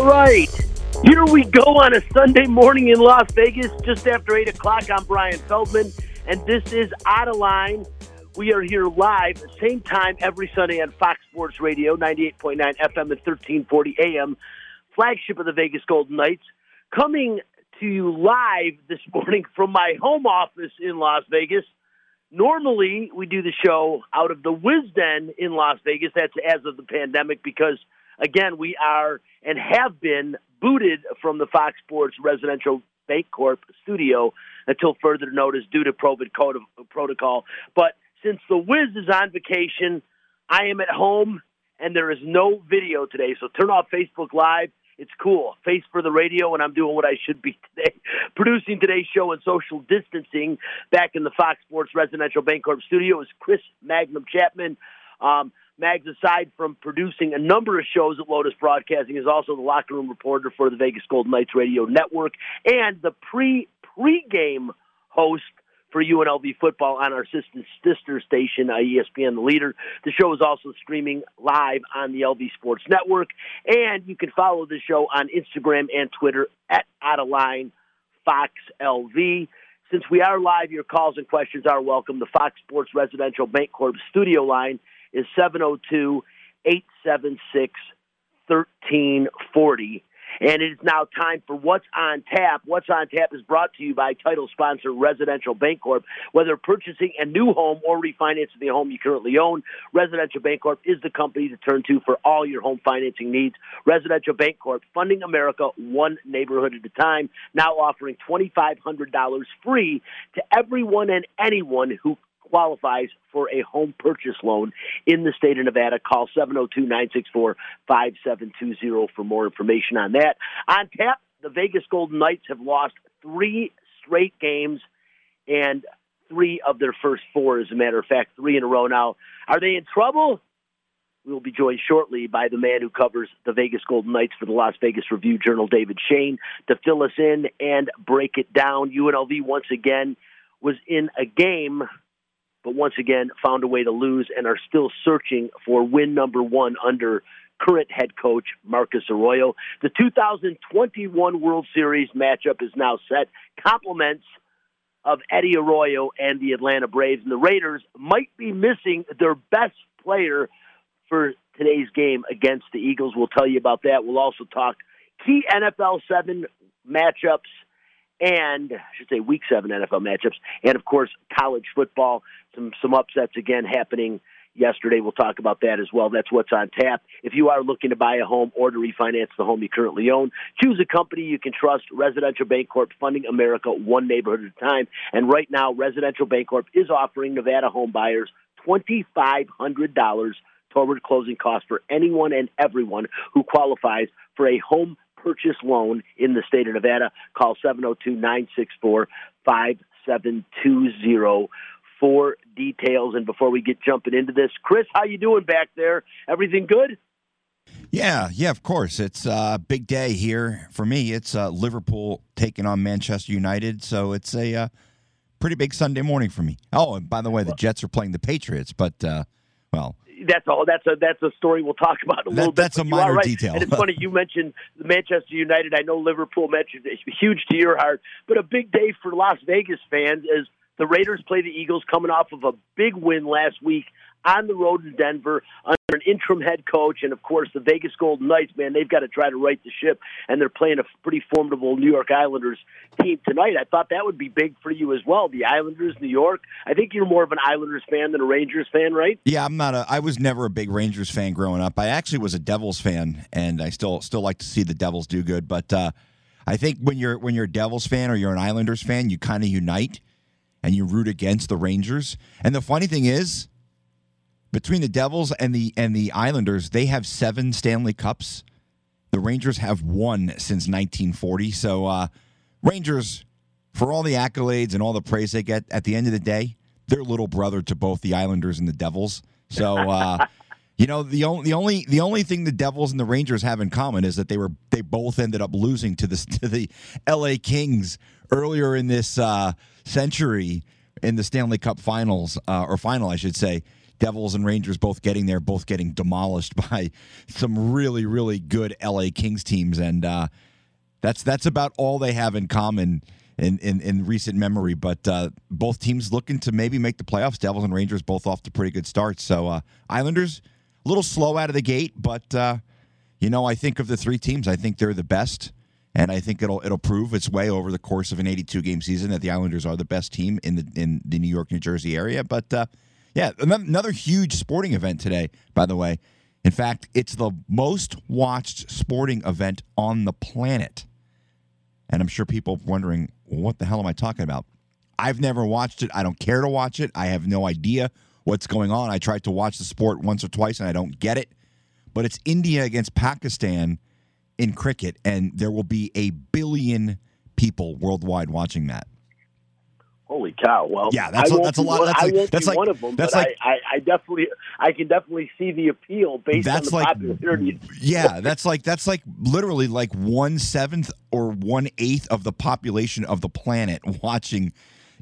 All right. Here we go on a Sunday morning in Las Vegas, just after 8 o'clock. I'm Brian Feldman, and this is Out of Line. We are here live, same time every Sunday on Fox Sports Radio, 98.9 FM and 1340 AM, flagship of the Vegas Golden Knights. Coming to you live this morning from my home office in Las Vegas. Normally, we do the show out of the Wisden in Las Vegas. That's as of the pandemic because, again, we are and have been booted from the Fox Sports Residential Bancorp studio until further notice due to COVID code protocol. But since the Wiz is on vacation, I am at home and there is no video today. So turn off Facebook Live. It's cool. Face for the radio, and I'm doing what I should be today. Producing today's show and social distancing back in the Fox Sports Residential Bancorp studio is Chris Magnum Chapman. Um, Mags, aside from producing a number of shows at Lotus Broadcasting, is also the locker room reporter for the Vegas Golden Knights Radio Network and the pre pre-game host for UNLV football on our sister, sister station, uh, ESPN The Leader. The show is also streaming live on the LV Sports Network, and you can follow the show on Instagram and Twitter at Out of Line Fox LV. Since we are live, your calls and questions are welcome. The Fox Sports Residential Bancorp studio line is 702 876 1340. And it is now time for What's on Tap. What's on Tap is brought to you by title sponsor Residential Bancorp. Whether purchasing a new home or refinancing the home you currently own, Residential Bancorp is the company to turn to for all your home financing needs. Residential Bancorp, funding America one neighborhood at a time, now offering $2,500 free to everyone and anyone who qualifies for a home purchase loan in the state of Nevada. Call 702 964 5720 for more information on that. On tap, the Vegas Golden Knights have lost three straight games and three of their first four, as a matter of fact, three in a row now. Are they in trouble? We will be joined shortly by the man who covers the Vegas Golden Knights for the Las Vegas Review Journal, David Schoen, to fill us in and break it down. UNLV once again was in a game but once again found a way to lose and are still searching for win number one under current head coach Marcus Arroyo. The 2021 World Series matchup is now set. Compliments of Eddie Arroyo and the Atlanta Braves. And the Raiders might be missing their best player for today's game against the Eagles. We'll tell you about that. We'll also talk key NFL 7 matchups and I should say week seven NFL matchups, and of course college football. Some some upsets again happening yesterday. We'll talk about that as well. That's what's on tap. If you are looking to buy a home or to refinance the home you currently own, choose a company you can trust. Residential Bancorp, funding America one neighborhood at a time. And right now, Residential Bancorp is offering Nevada home buyers twenty five hundred dollars toward closing costs for anyone and everyone who qualifies for a home purchase loan in the state of Nevada. Call 702 964 5720 for details. And before we get jumping into this, Chris, how you doing back there? Everything good? Yeah, yeah, of course. It's a big day here for me. It's uh, Liverpool taking on Manchester United, so it's a uh, pretty big Sunday morning for me. Oh, and by the way, the Jets are playing the Patriots, but uh, well, that's all. That's a that's a story we'll talk about a little that, That's bit. a minor right. detail. And it's funny you mentioned Manchester United. I know Liverpool mentioned it's huge to your heart, but a big day for Las Vegas fans as the Raiders play the Eagles, coming off of a big win last week on the road in Denver under an interim head coach, and of course the Vegas Golden Knights. Man, they've got to try to right the ship, and they're playing a pretty formidable New York Islanders team tonight. I thought that would be big for you as well. The Islanders, New York. I think you're more of an Islanders fan than a Rangers fan, right? Yeah, I'm not a. I was never a big Rangers fan growing up. I actually was a Devils fan, and I still still like to see the Devils do good. But uh, I think when you're when you're a Devils fan or you're an Islanders fan, you kind of unite and you root against the Rangers. And the funny thing is between the Devils and the and the Islanders, they have seven Stanley Cups. The Rangers have one since 1940. So uh, Rangers, for all the accolades and all the praise they get, at the end of the day, they're little brother to both the Islanders and the Devils. So. Uh, You know the only the only the only thing the Devils and the Rangers have in common is that they were they both ended up losing to the to the L.A. Kings earlier in this uh, century in the Stanley Cup Finals uh, or final, I should say Devils and Rangers both getting there, both getting demolished by some really, really good LA Kings teams, and uh, that's that's about all they have in common in in, in recent memory. But uh, both teams looking to maybe make the playoffs. Devils and Rangers both off to pretty good starts. So uh, Islanders a little slow out of the gate, but uh, you know I think of the three teams, I think they're the best. And I think it'll it'll prove its way over the course of an 82 game season that the Islanders are the best team in the in the New York New Jersey area. But uh, yeah, another huge sporting event today, by the way. In fact, it's the most watched sporting event on the planet. And I'm sure people are wondering, what the hell am I talking about? I've never watched it. I don't care to watch it. I have no idea what's going on. I tried to watch the sport once or twice and I don't get it. But it's India against Pakistan in cricket, and there will be a billion people worldwide watching that. Holy cow! Well, yeah, that's a, that's a lot. That's I like, won't that's be like one of them. that's but like I, I, I definitely, I can definitely see the appeal based that's on the like popularity. yeah, that's like that's like literally like one seventh or one eighth of the population of the planet watching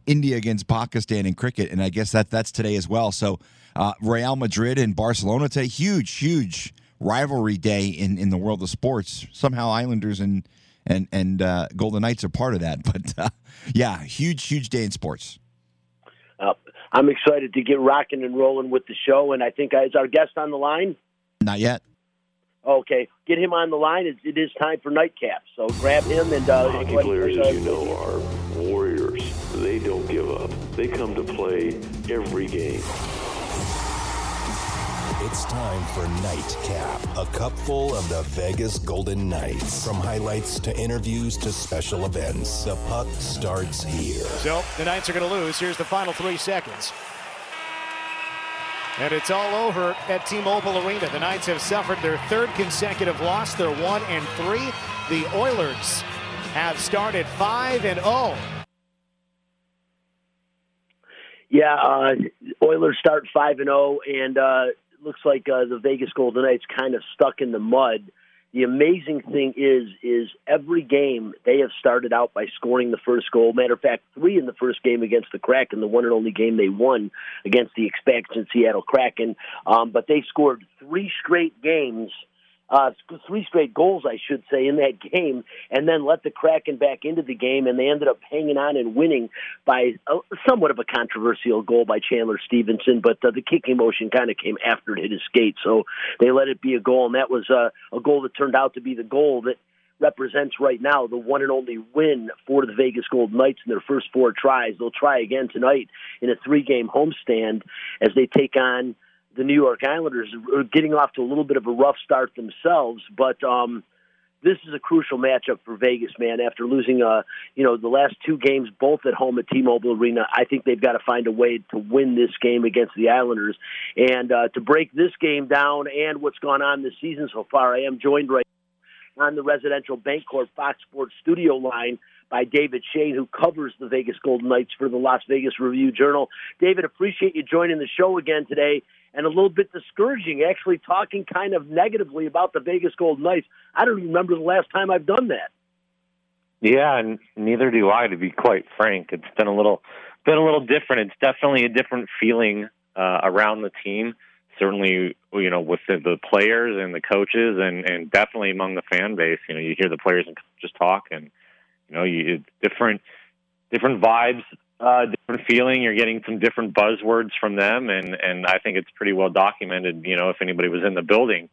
India against Pakistan in cricket, and I guess that that's today as well. So uh, Real Madrid and Barcelona today, huge, huge rivalry day in in the world of sports. Somehow Islanders and and and uh, Golden Knights are part of that. But uh, yeah, huge huge day in sports. Uh, I'm excited to get rocking and rolling with the show, and I think uh, is our guest on the line. Not yet. Okay, get him on the line. It, it is time for nightcap. So grab him and uh, hockey players, as you know, are warriors. They don't give up. They come to play every game. It's time for Nightcap, a cupful of the Vegas Golden Knights. From highlights to interviews to special events, the puck starts here. So the Knights are going to lose. Here's the final three seconds. And it's all over at T-Mobile Arena. The Knights have suffered their third consecutive loss. They're one and three. The Oilers have started five and zero. Oh. Yeah, uh, Oilers start five and zero, oh, and uh, looks like uh, the Vegas Golden Knights kind of stuck in the mud. The amazing thing is, is every game they have started out by scoring the first goal. Matter of fact, three in the first game against the Kraken, the one and only game they won against the expansion Seattle Kraken. Um, but they scored three straight games uh, three straight goals, I should say, in that game, and then let the Kraken back into the game, and they ended up hanging on and winning by a, somewhat of a controversial goal by Chandler Stephenson, but uh, the kicking motion kind of came after it hit his skate, so they let it be a goal, and that was uh, a goal that turned out to be the goal that represents right now the one and only win for the Vegas Golden Knights in their first four tries. They'll try again tonight in a three-game homestand as they take on the New York Islanders are getting off to a little bit of a rough start themselves, but um, this is a crucial matchup for Vegas, man. After losing, uh, you know, the last two games, both at home at T-Mobile Arena, I think they've got to find a way to win this game against the Islanders. And uh, to break this game down and what's gone on this season so far, I am joined right on the Residential Bancorp Fox Sports studio line by David Schoen, who covers the Vegas Golden Knights for the Las Vegas Review Journal. David, appreciate you joining the show again today and a little bit discouraging, actually talking kind of negatively about the Vegas Golden Knights. I don't remember the last time I've done that. Yeah, and neither do I, to be quite frank. It's been a little been a little different. It's definitely a different feeling uh, around the team. Certainly, you know, with the, the players and the coaches, and and definitely among the fan base. You know, you hear the players just talk, and you know, you different different vibes uh, different feeling. You're getting some different buzzwords from them, and and I think it's pretty well documented. You know, if anybody was in the building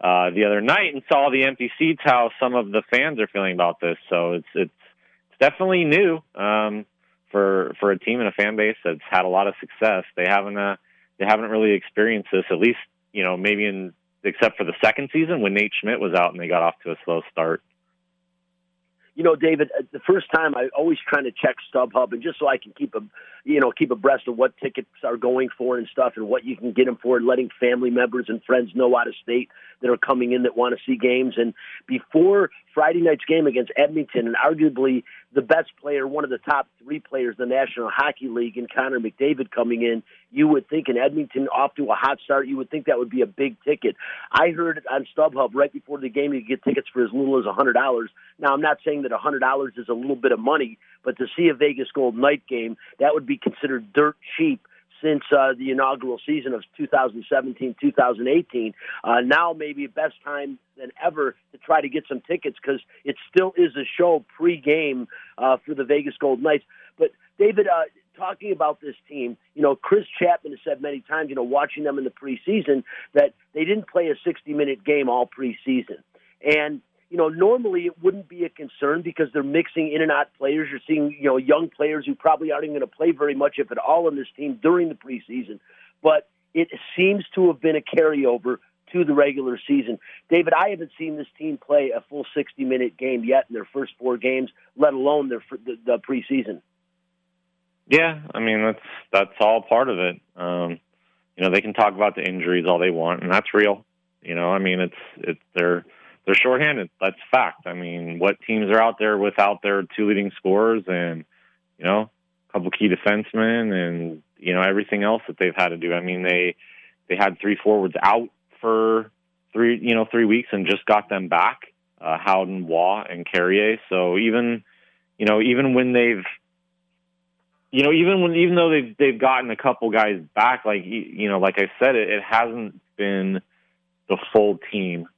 uh, the other night and saw the empty seats, how some of the fans are feeling about this. So it's it's it's definitely new um, for for a team and a fan base that's had a lot of success. They haven't uh, they haven't really experienced this, at least you know maybe in except for the second season when Nate Schmidt was out and they got off to a slow start you know, David, uh, the first time I always trying to check StubHub, and just so I can keep a, you know, keep abreast of what tickets are going for and stuff, and what you can get them for, and letting family members and friends know out of state that are coming in that want to see games. And before Friday night's game against Edmonton, and arguably the best player, one of the top three players in the National Hockey League, and Connor McDavid coming in, you would think in Edmonton off to a hot start, you would think that would be a big ticket. I heard on StubHub right before the game you could get tickets for as little as a hundred dollars. Now I'm not saying that a hundred dollars is a little bit of money, but to see a Vegas Gold Night game, that would be considered dirt cheap since uh, the inaugural season of 2017 2018. Uh, now, maybe best time than ever to try to get some tickets because it still is a show pre-game uh, for the Vegas Golden Knights. But David, uh, talking about this team, you know, Chris Chapman has said many times, you know, watching them in the preseason that they didn't play a 60-minute game all preseason, and you know, normally it wouldn't be a concern because they're mixing in and out players. You're seeing, you know, young players who probably aren't even going to play very much, if at all, in this team during the preseason. But it seems to have been a carryover to the regular season. David, I haven't seen this team play a full 60 minute game yet in their first four games, let alone their the, the preseason. Yeah, I mean that's that's all part of it. Um, you know, they can talk about the injuries all they want, and that's real. You know, I mean it's it's they're they're shorthanded. That's fact. I mean, what teams are out there without their two leading scorers and you know a couple key defensemen and you know everything else that they've had to do. I mean, they they had three forwards out for three you know three weeks and just got them back. Uh, Howden, Waugh, and Carrier. So even you know even when they've you know even when even though they've they've gotten a couple guys back, like you know like I said, it, it hasn't been the full team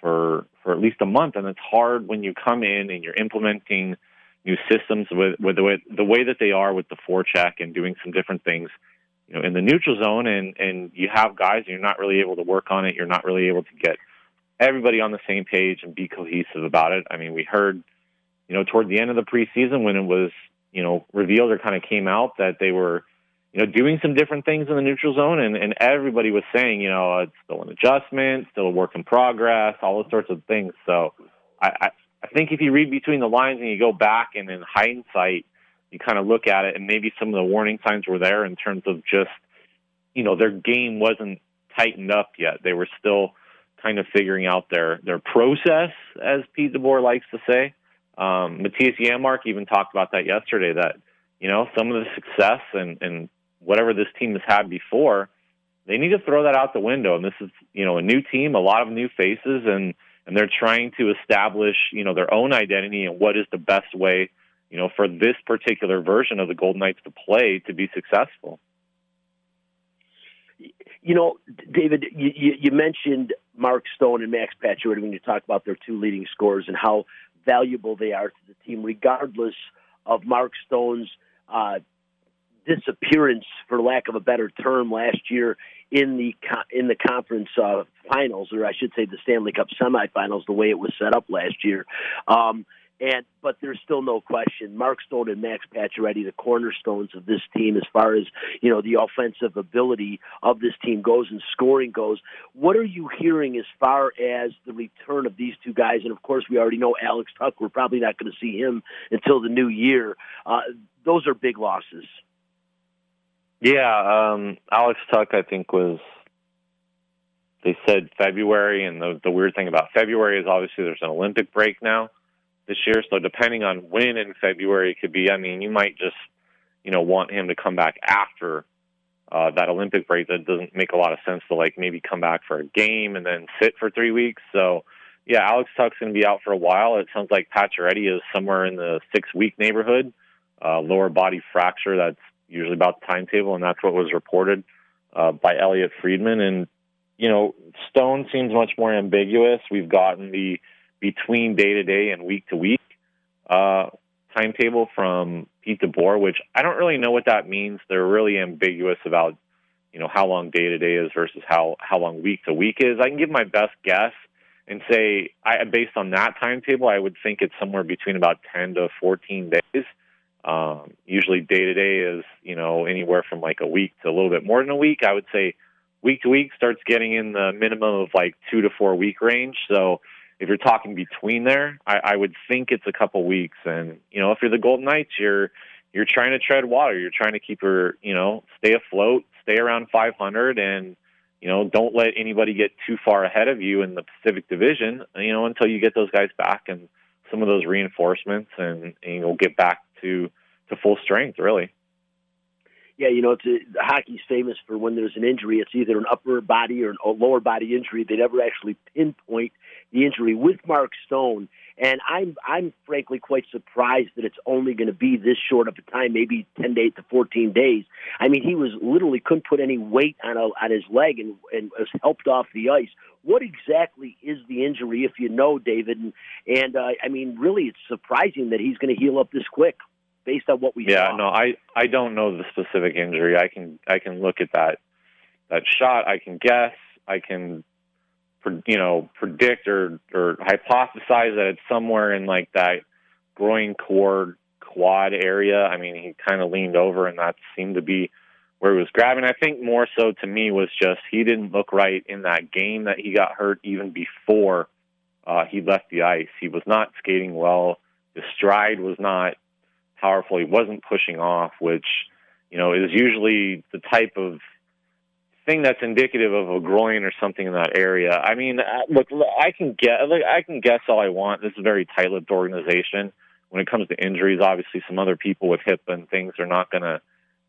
for for at least a month, and it's hard when you come in and you're implementing new systems with with the way the way that they are with the forecheck and doing some different things, you know, in the neutral zone, and and you have guys and you're not really able to work on it. You're not really able to get everybody on the same page and be cohesive about it. I mean, we heard, you know, toward the end of the preseason when it was you know revealed or kind of came out that they were you know, doing some different things in the neutral zone, and, and everybody was saying, you know, it's still an adjustment, still a work in progress, all those sorts of things. So I, I, I think if you read between the lines and you go back and in hindsight, you kind of look at it, and maybe some of the warning signs were there in terms of just, you know, their game wasn't tightened up yet. They were still kind of figuring out their their process, as Pete DeBoer likes to say. Um, Mattias Janmark even talked about that yesterday. That you know some of the success and and whatever this team has had before, they need to throw that out the window. And this is, you know, a new team, a lot of new faces, and and they're trying to establish, you know, their own identity and what is the best way, you know, for this particular version of the Golden Knights to play to be successful. You know, David, you, you mentioned Mark Stone and Max Pacioretty when you talk about their two leading scorers and how valuable they are to the team, regardless of Mark Stone's uh, disappearance, for lack of a better term, last year in the in the conference uh, finals, or I should say the Stanley Cup semifinals, the way it was set up last year. Um, and but there's still no question. Mark Stone and Max Pacioretty, the cornerstones of this team, as far as you know the offensive ability of this team goes and scoring goes. What are you hearing as far as the return of these two guys? And of course, we already know Alex Tuch. We're probably not going to see him until the new year. Uh, those are big losses. Yeah, um, Alex Tuch, I think was. They said February, and the the weird thing about February is obviously there's an Olympic break now this year. So depending on when in February it could be, I mean, you might just you know want him to come back after uh, that Olympic break. That doesn't make a lot of sense to like maybe come back for a game and then sit for three weeks. So yeah, Alex Tuch's going to be out for a while. It sounds like Pacioretty is somewhere in the six week neighborhood. Uh, lower body fracture that's usually about the timetable, and that's what was reported uh, by Elliotte Friedman. And you know, Stone seems much more ambiguous. We've gotten the between day to day and week to week uh, timetable from Pete DeBoer, which I don't really know what that means. They're really ambiguous about you know how long day to day is versus how how long week to week is. I can give my best guess and say I based on that timetable, I would think it's somewhere between about ten to fourteen days. Um, usually day to day is, you know, anywhere from like a week to a little bit more than a week. I would say week to week starts getting in the minimum of like two to four week range. So if you're talking between there, I, I would think it's a couple weeks. And, you know, if you're the Golden Knights, you're, you're trying to tread water. You're trying to keep her, you know, stay afloat, stay around 500 and, you know, don't let anybody get too far ahead of you in the Pacific Division, you know, until you get those guys back and some of those reinforcements and, and you'll get back to to full strength, really. Yeah, you know, it's a, hockey's famous for when there's an injury, it's either an upper body or a lower body injury. They never actually pinpoint the injury with Mark Stone, and I'm I'm frankly quite surprised that it's only going to be this short of a time, maybe 10 days to 14 days. I mean, he was literally couldn't put any weight on a, on his leg and and was helped off the ice. What exactly is the injury, if you know, David? And and uh, I mean, really, it's surprising that he's going to heal up this quick based on what we yeah saw. no i i don't know the specific injury i can i can look at that that shot i can guess i can you know predict or or hypothesize that it's somewhere in like that groin cord quad area. I mean he kind of leaned over and that seemed to be where he was grabbing. I think more so to me was just he didn't look right in that game that he got hurt even before uh he left the ice. He was not skating well. His stride was not powerful. He wasn't pushing off, which you know is usually the type of thing that's indicative of a groin or something in that area. I mean, uh, look, I can get, look, I can guess all I want. This is a very tight-lipped organization. When it comes to injuries, obviously, some other people with hip and things are not gonna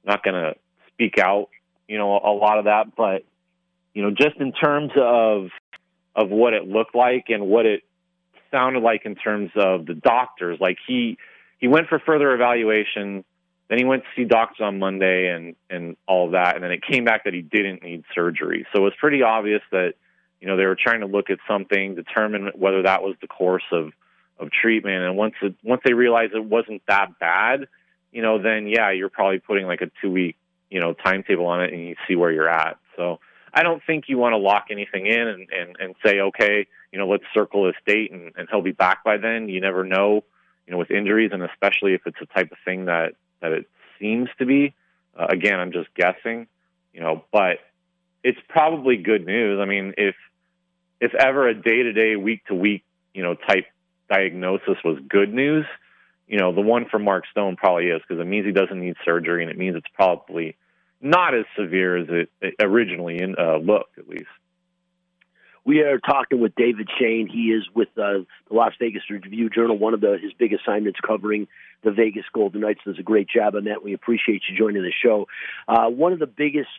not gonna speak out. You know, a lot of that, but you know, just in terms of of what it looked like and what it sounded like in terms of the doctors, like he he went for further evaluation. Then he went to see doctors on Monday and and all that, and then it came back that he didn't need surgery. So it was pretty obvious that you know they were trying to look at something, determine whether that was the course of of treatment. And once it, once they realized it wasn't that bad, you know, then yeah, you're probably putting like a two week you know timetable on it, and you see where you're at. So I don't think you want to lock anything in and and, and say okay, you know, let's circle this date and, and he'll be back by then. You never know you know, with injuries, and especially if it's a type of thing that that it seems to be. Uh, again, I'm just guessing, you know, but it's probably good news. I mean, if if ever a day to day, week to week, you know, type diagnosis was good news, you know, the one for Mark Stone probably is because it means he doesn't need surgery, and it means it's probably not as severe as it, it originally in, uh, looked, at least. We are talking with David Schoen. He is with uh, the Las Vegas Review Journal, one of the, his big assignments covering the Vegas Golden Knights. Does a great job on that. We appreciate you joining the show. Uh, one of the biggest,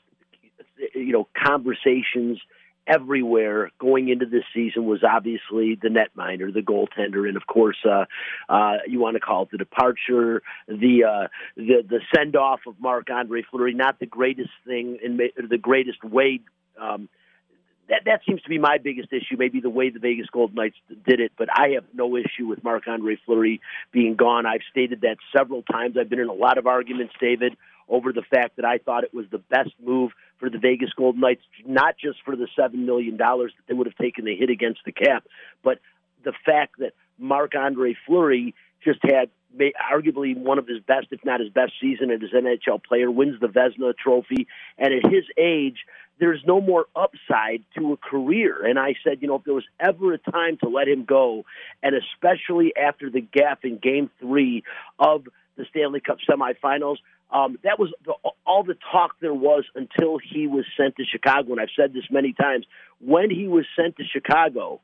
you know, conversations everywhere going into this season was obviously the netminder, the goaltender, and of course, uh, uh, you want to call it the departure, the uh, the the send off of Marc Andre Fleury. Not the greatest thing in the greatest way. Um, that that seems to be my biggest issue. Maybe the way the Vegas Golden Knights did it, but I have no issue with Marc Andre Fleury being gone. I've stated that several times. I've been in a lot of arguments, David, over the fact that I thought it was the best move for the Vegas Golden Knights, not just for the seven million dollars that they would have taken the hit against the cap, but the fact that Marc Andre Fleury just had arguably one of his best, if not his best season as an NHL player, wins the Vezina Trophy, and at his age, there's no more upside to a career. And I said, you know, if there was ever a time to let him go, and especially after the gap in Game Three of the Stanley Cup semifinals, um, that was the, all the talk there was until he was sent to Chicago. And I've said this many times. When he was sent to Chicago,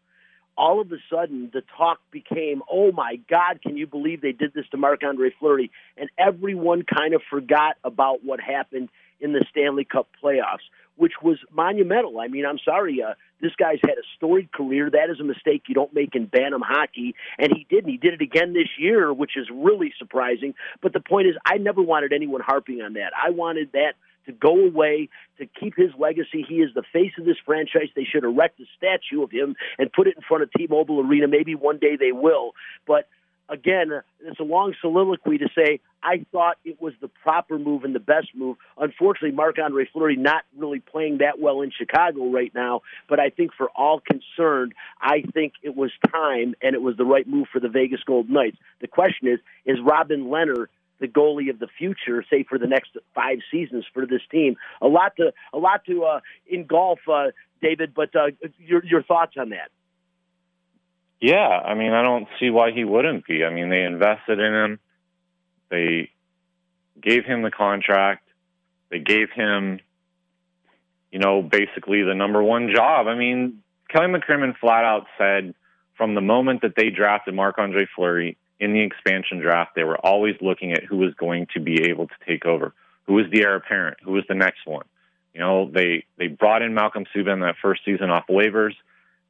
all of a sudden the talk became, oh my God, can you believe they did this to Marc Andre Fleury? And everyone kind of forgot about what happened in the Stanley Cup playoffs, which was monumental. I mean, I'm sorry, uh, this guy's had a storied career. That is a mistake you don't make in Bantam hockey, and he didn't. He did it again this year, which is really surprising. But the point is, I never wanted anyone harping on that. I wanted that to go away, to keep his legacy. He is the face of this franchise. They should erect a statue of him and put it in front of T-Mobile Arena. Maybe one day they will. But again, it's a long soliloquy to say I thought it was the proper move and the best move. Unfortunately, Marc Andre Fleury not really playing that well in Chicago right now. But I think for all concerned, I think it was time and it was the right move for the Vegas Golden Knights. The question is, is Robin Lehner the goalie of the future, say for the next five seasons for this team. A lot to a lot to uh, engulf, uh, David. But uh, your your thoughts on that? Yeah, I mean, I don't see why he wouldn't be. I mean, they invested in him. They gave him the contract. They gave him, you know, basically the number one job. I mean, Kelly McCrimmon flat out said from the moment that they drafted Marc Andre Fleury in the expansion draft, they were always looking at who was going to be able to take over who was the heir apparent, who was the next one. You know, they they brought in Malcolm Subban that first season off waivers.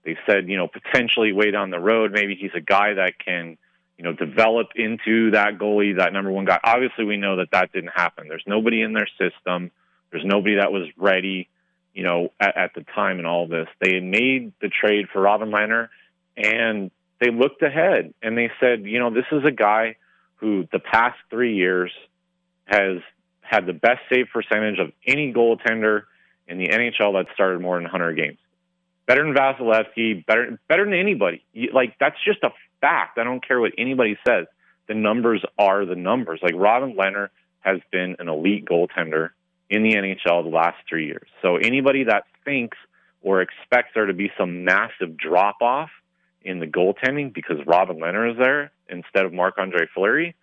They said, you know, potentially way down the road, maybe he's a guy that can, you know, develop into that goalie, that number one guy. Obviously, we know that that didn't happen. There's nobody in their system. There's nobody that was ready, you know, at, at the time and all this. They made the trade for Robin Lehner, and they looked ahead and they said, you know, this is a guy who the past three years has had the best save percentage of any goaltender in the NHL that started more than 100 games. Better than Vasilevskiy, better better than anybody. Like that's just a fact. I don't care what anybody says. The numbers are the numbers. Like Robin Lehner has been an elite goaltender in the NHL the last three years. So anybody that thinks or expects there to be some massive drop off in the goaltending because Robin Lehner is there instead of Marc Andre Fleury,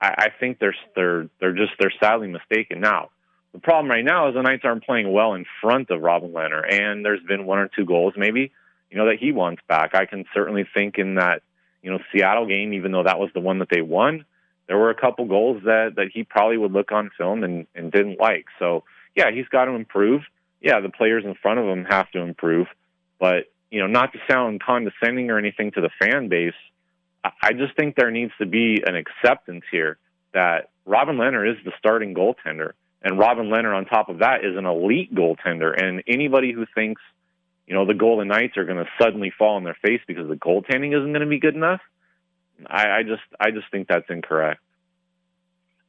I, I think they're they're they're just they're sadly mistaken. Now, the problem right now is the Knights aren't playing well in front of Robin Lehner, and there's been one or two goals maybe you know that he wants back. I can certainly think in that you know Seattle game, even though that was the one that they won, there were a couple goals that that he probably would look on film and and didn't like. So yeah, he's got to improve. Yeah, the players in front of him have to improve, but you know, not to sound condescending or anything to the fan base, I just think there needs to be an acceptance here that Robin Lehner is the starting goaltender. And Robin Lehner, on top of that, is an elite goaltender. And anybody who thinks, you know, the Golden Knights are going to suddenly fall on their face because the goaltending isn't going to be good enough, I, I just, I just think that's incorrect.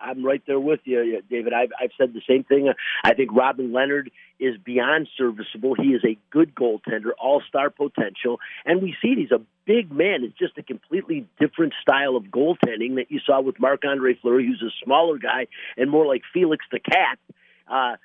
I'm right there with you, David. I've, I've said the same thing. I think Robin Lehner is beyond serviceable. He is a good goaltender, all star potential. And we see it. He's a big man. It's just a completely different style of goaltending that you saw with Marc Andre Fleury, who's a smaller guy and more like Felix the Cat. Uh,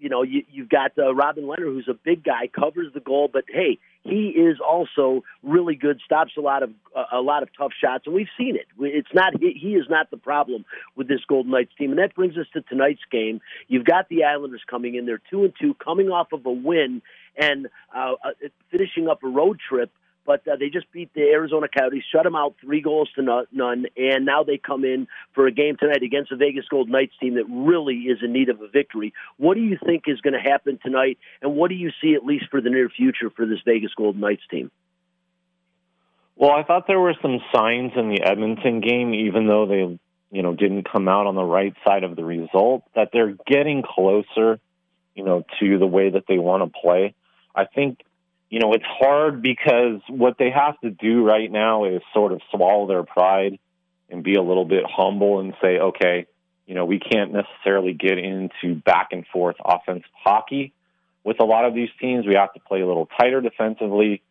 you know, you, you've got uh, Robin Lehner, who's a big guy, covers the goal, but hey, he is also really good, stops a lot of uh, a lot of tough shots, and we've seen it. It's not he, is not the problem with this Golden Knights team, and that brings us to tonight's game. You've got the Islanders coming in; they're two and two, coming off of a win and uh, uh, finishing up a road trip but uh, they just beat the Arizona Coyotes, shut them out three goals to none, and now they come in for a game tonight against the Vegas Golden Knights team that really is in need of a victory. What do you think is going to happen tonight, and what do you see at least for the near future for this Vegas Golden Knights team? Well, I thought there were some signs in the Edmonton game, even though they, you know, didn't come out on the right side of the result, that they're getting closer, you know, to the way that they want to play. I think you know, it's hard because what they have to do right now is sort of swallow their pride and be a little bit humble and say, okay, you know, we can't necessarily get into back and forth offensive hockey with a lot of these teams. We have to play a little tighter defensively,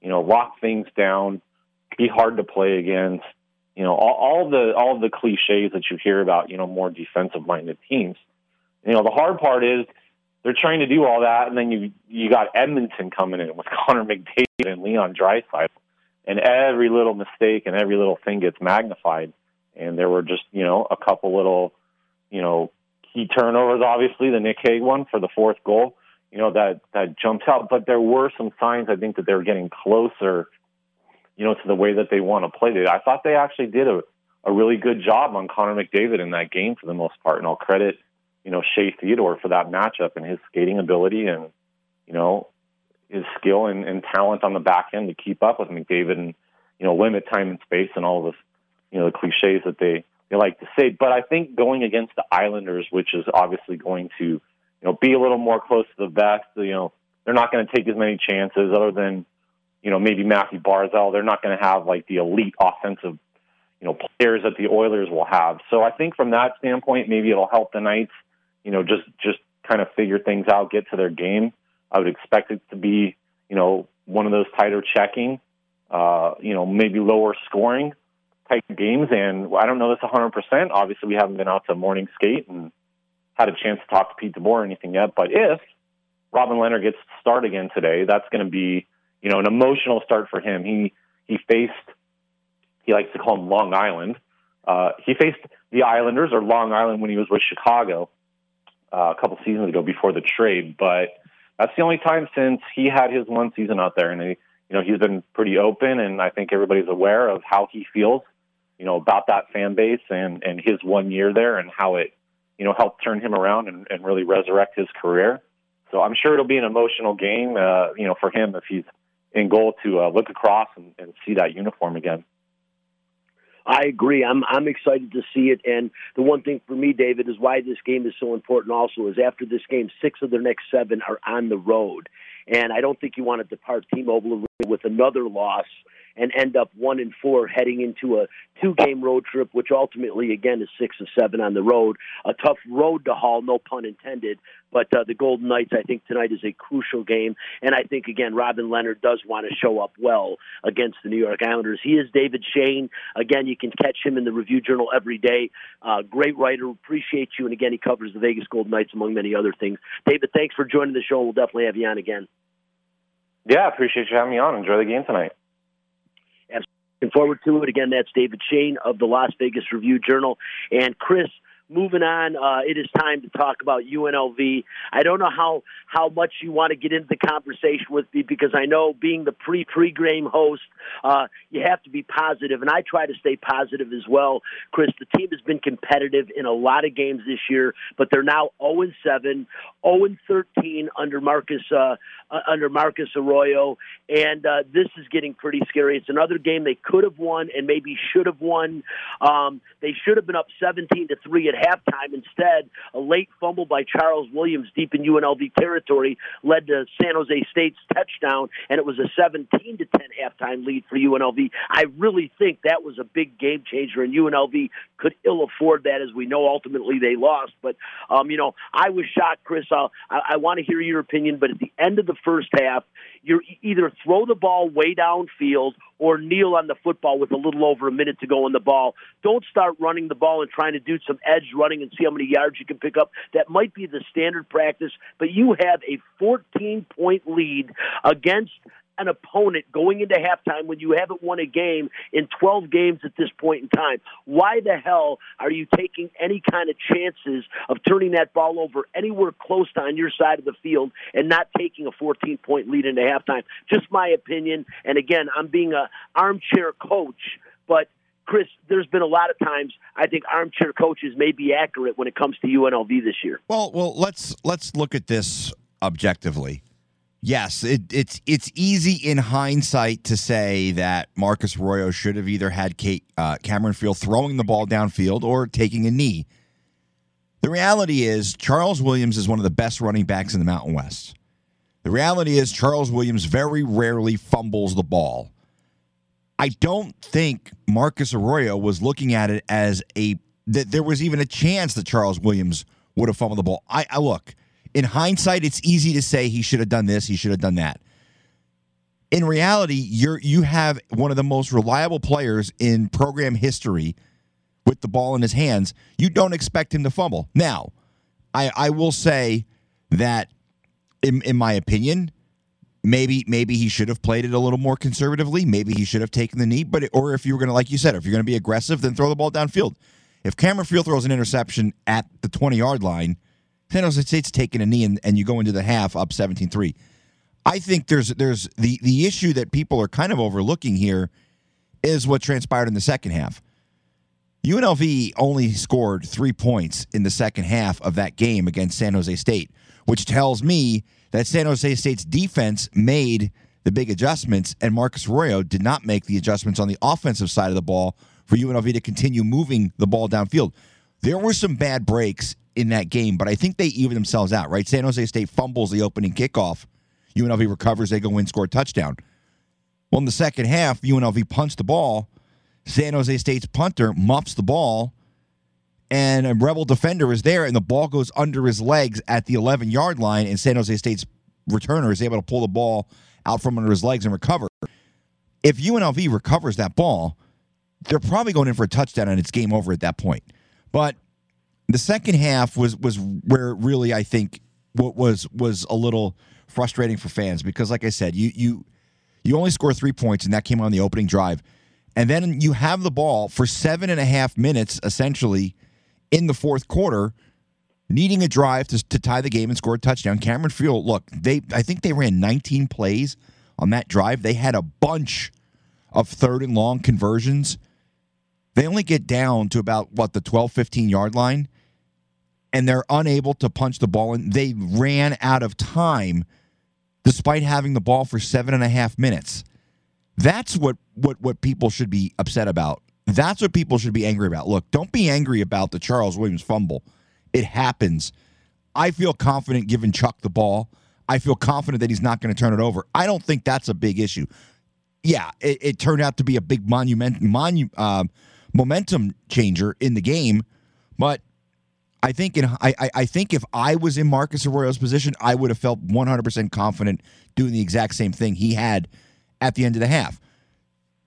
you know, lock things down, be hard to play against. You know, all, all the all the cliches that you hear about, you know, more defensive minded teams. You know, the hard part is they're trying to do all that, and then you you got Edmonton coming in with Connor McDavid and Leon Draisaitl, and every little mistake and every little thing gets magnified. And there were just you know a couple little you know key turnovers, obviously the Nick Hague one for the fourth goal, you know that that jumps out. But there were some signs I think that they were getting closer, you know, to the way that they want to play. It. I thought they actually did a a really good job on Connor McDavid in that game for the most part, and I'll credit you know Shea Theodore for that matchup and his skating ability and you know his skill and, and talent on the back end to keep up with McDavid and you know limit time and space and all of this you know the cliches that they they like to say. But I think going against the Islanders, which is obviously going to you know be a little more close to the vest, you know they're not going to take as many chances other than you know maybe Mathew Barzal. They're not going to have like the elite offensive you know players that the Oilers will have. So I think from that standpoint, maybe it'll help the Knights you know, just just kind of figure things out, get to their game. I would expect it to be, you know, one of those tighter checking, uh, you know, maybe lower scoring type games. And I don't know this 100%. Obviously, we haven't been out to morning skate and had a chance to talk to Pete DeBoer or anything yet. But if Robin Lehner gets to start again today, that's going to be, you know, an emotional start for him. He he faced, he likes to call them Long Island. Uh, he faced the Islanders or Long Island when he was with Chicago uh, a couple seasons ago before the trade. But that's the only time since he had his one season out there, and he, you know he's been pretty open, and I think everybody's aware of how he feels, you know, about that fan base and and his one year there and how it you know, helped turn him around and, and really resurrect his career. So I'm sure it'll be an emotional game, uh, you know, for him if he's in goal to uh, look across and, and see that uniform again. I agree. I'm I'm excited to see it. And the one thing for me, David, is why this game is so important. Also, is after this game, six of their next seven are on the road, and I don't think you want to depart T-Mobile with another loss and end up one and four heading into a two game road trip, which ultimately again is six of seven on the road. A tough road to haul, no pun intended. But uh, the Golden Knights, I think tonight is a crucial game, and I think again Robin Lehner does want to show up well against the New York Islanders. He is David Schoen. Again, you can catch him in the Review Journal every day. Uh, great writer, appreciate you, and again he covers the Vegas Golden Knights among many other things. David, thanks for joining the show. We'll definitely have you on again. Yeah, appreciate you having me on. Enjoy the game tonight. Looking forward to it. Again, that's David Schoen of the Las Vegas Review Journal. And Chris, moving on, uh, it is time to talk about UNLV. I don't know how how much you want to get into the conversation with me because I know being the pre pre-game host, uh, you have to be positive, and I try to stay positive as well. Chris, the team has been competitive in a lot of games this year, but they're now 0 7, 0 13 under Marcus uh, under Marcus Arroyo, and uh, this is getting pretty scary. It's another game they could have won and maybe should have won. Um, they should have been up 17 to three at halftime. Instead, a late fumble by Charles Williams deep in UNLV territory led to San Jose State's touchdown, and it was a 17 to 10 halftime lead for UNLV. I really think that was a big game changer, and UNLV could ill afford that, as we know. Ultimately, they lost, but um, you know, I was shocked, Chris. I'll, I, I want to hear your opinion, but at the end of the first half, you either throw the ball way downfield or kneel on the football with a little over a minute to go on the ball. Don't start running the ball and trying to do some edge running and see how many yards you can pick up. That might be the standard practice, but you have a 14 point lead against an opponent going into halftime when you haven't won a game in 12 games at this point in time. Why the hell are you taking any kind of chances of turning that ball over anywhere close to on your side of the field and not taking a 14 point lead into halftime? Just my opinion. And again, I'm being a armchair coach, but Chris, there's been a lot of times I think armchair coaches may be accurate when it comes to UNLV this year. Well, well, let's let's look at this objectively. Yes, it, it's it's easy in hindsight to say that Marcus Arroyo should have either had Kate, uh, Cameron Friel throwing the ball downfield or taking a knee. The reality is Charles Williams is one of the best running backs in the Mountain West. The reality is Charles Williams very rarely fumbles the ball. I don't think Marcus Arroyo was looking at it as a that there was even a chance that Charles Williams would have fumbled the ball. I, I look in hindsight, it's easy to say he should have done this, he should have done that. In reality, you're you have one of the most reliable players in program history with the ball in his hands. You don't expect him to fumble. Now, I, I will say that in, in my opinion, maybe maybe he should have played it a little more conservatively. Maybe he should have taken the knee. But or if you were going to, like you said, if you're going to be aggressive, then throw the ball downfield. If Cameron Friel throws an interception at the 20 yard line, San Jose State's taking a knee and, and you go into the half up 17-3. I think there's there's the the issue that people are kind of overlooking here is what transpired in the second half. UNLV only scored three points in the second half of that game against San Jose State, which tells me that San Jose State's defense made the big adjustments, and Marcus Arroyo did not make the adjustments on the offensive side of the ball for UNLV to continue moving the ball downfield. There were some bad breaks in that game, but I think they even themselves out, right? San Jose State fumbles the opening kickoff. UNLV recovers, they go in, score a touchdown. Well, in the second half, UNLV punts the ball. San Jose State's punter muffs the ball, and a rebel defender is there, and the ball goes under his legs at the 11 yard line, and San Jose State's returner is able to pull the ball out from under his legs and recover. If UNLV recovers that ball, they're probably going in for a touchdown, and it's game over at that point. But the second half was was where really I think what was was a little frustrating for fans because, like I said, you you you only score three points, and that came on the opening drive, and then you have the ball for seven and a half minutes essentially in the fourth quarter, needing a drive to, to tie the game and score a touchdown. Cameron Friel, look, they I think they ran 19 plays on that drive. They had a bunch of third and long conversions. They only get down to about what the 12 15 yard line and they're unable to punch the ball in. They ran out of time despite having the ball for seven and a half minutes. That's what what what people should be upset about. That's what people should be angry about. Look, don't be angry about the Charles Williams fumble. It happens. I feel confident giving Chuck the ball. I feel confident that he's not going to turn it over. I don't think that's a big issue. Yeah, it, it turned out to be a big monument monu, uh, momentum changer in the game, but I think in I, I think if I was in Marcus Arroyo's position, I would have felt 100% confident doing the exact same thing he had at the end of the half.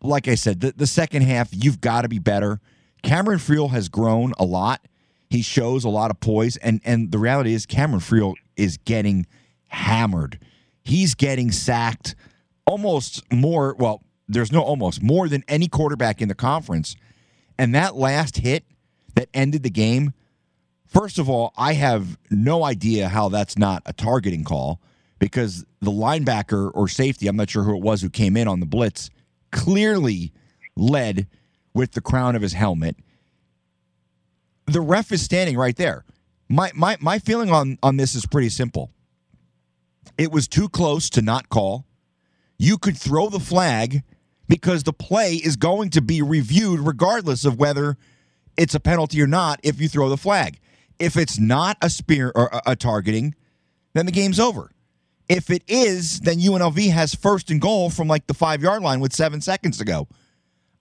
Like I said, the, the second half, you've got to be better. Cameron Friel has grown a lot. He shows a lot of poise, and and the reality is Cameron Friel is getting hammered. He's getting sacked almost more. Well, there's no almost more than any quarterback in the conference. And that last hit that ended the game. First of all, I have no idea how that's not a targeting call because the linebacker or safety, I'm not sure who it was who came in on the blitz, clearly led with the crown of his helmet. The ref is standing right there. My my my feeling on on this is pretty simple. It was too close to not call. You could throw the flag because the play is going to be reviewed regardless of whether it's a penalty or not if you throw the flag. If it's not a spear or a, targeting, then the game's over. If it is, then UNLV has first and goal from like the five yard line with seven seconds to go.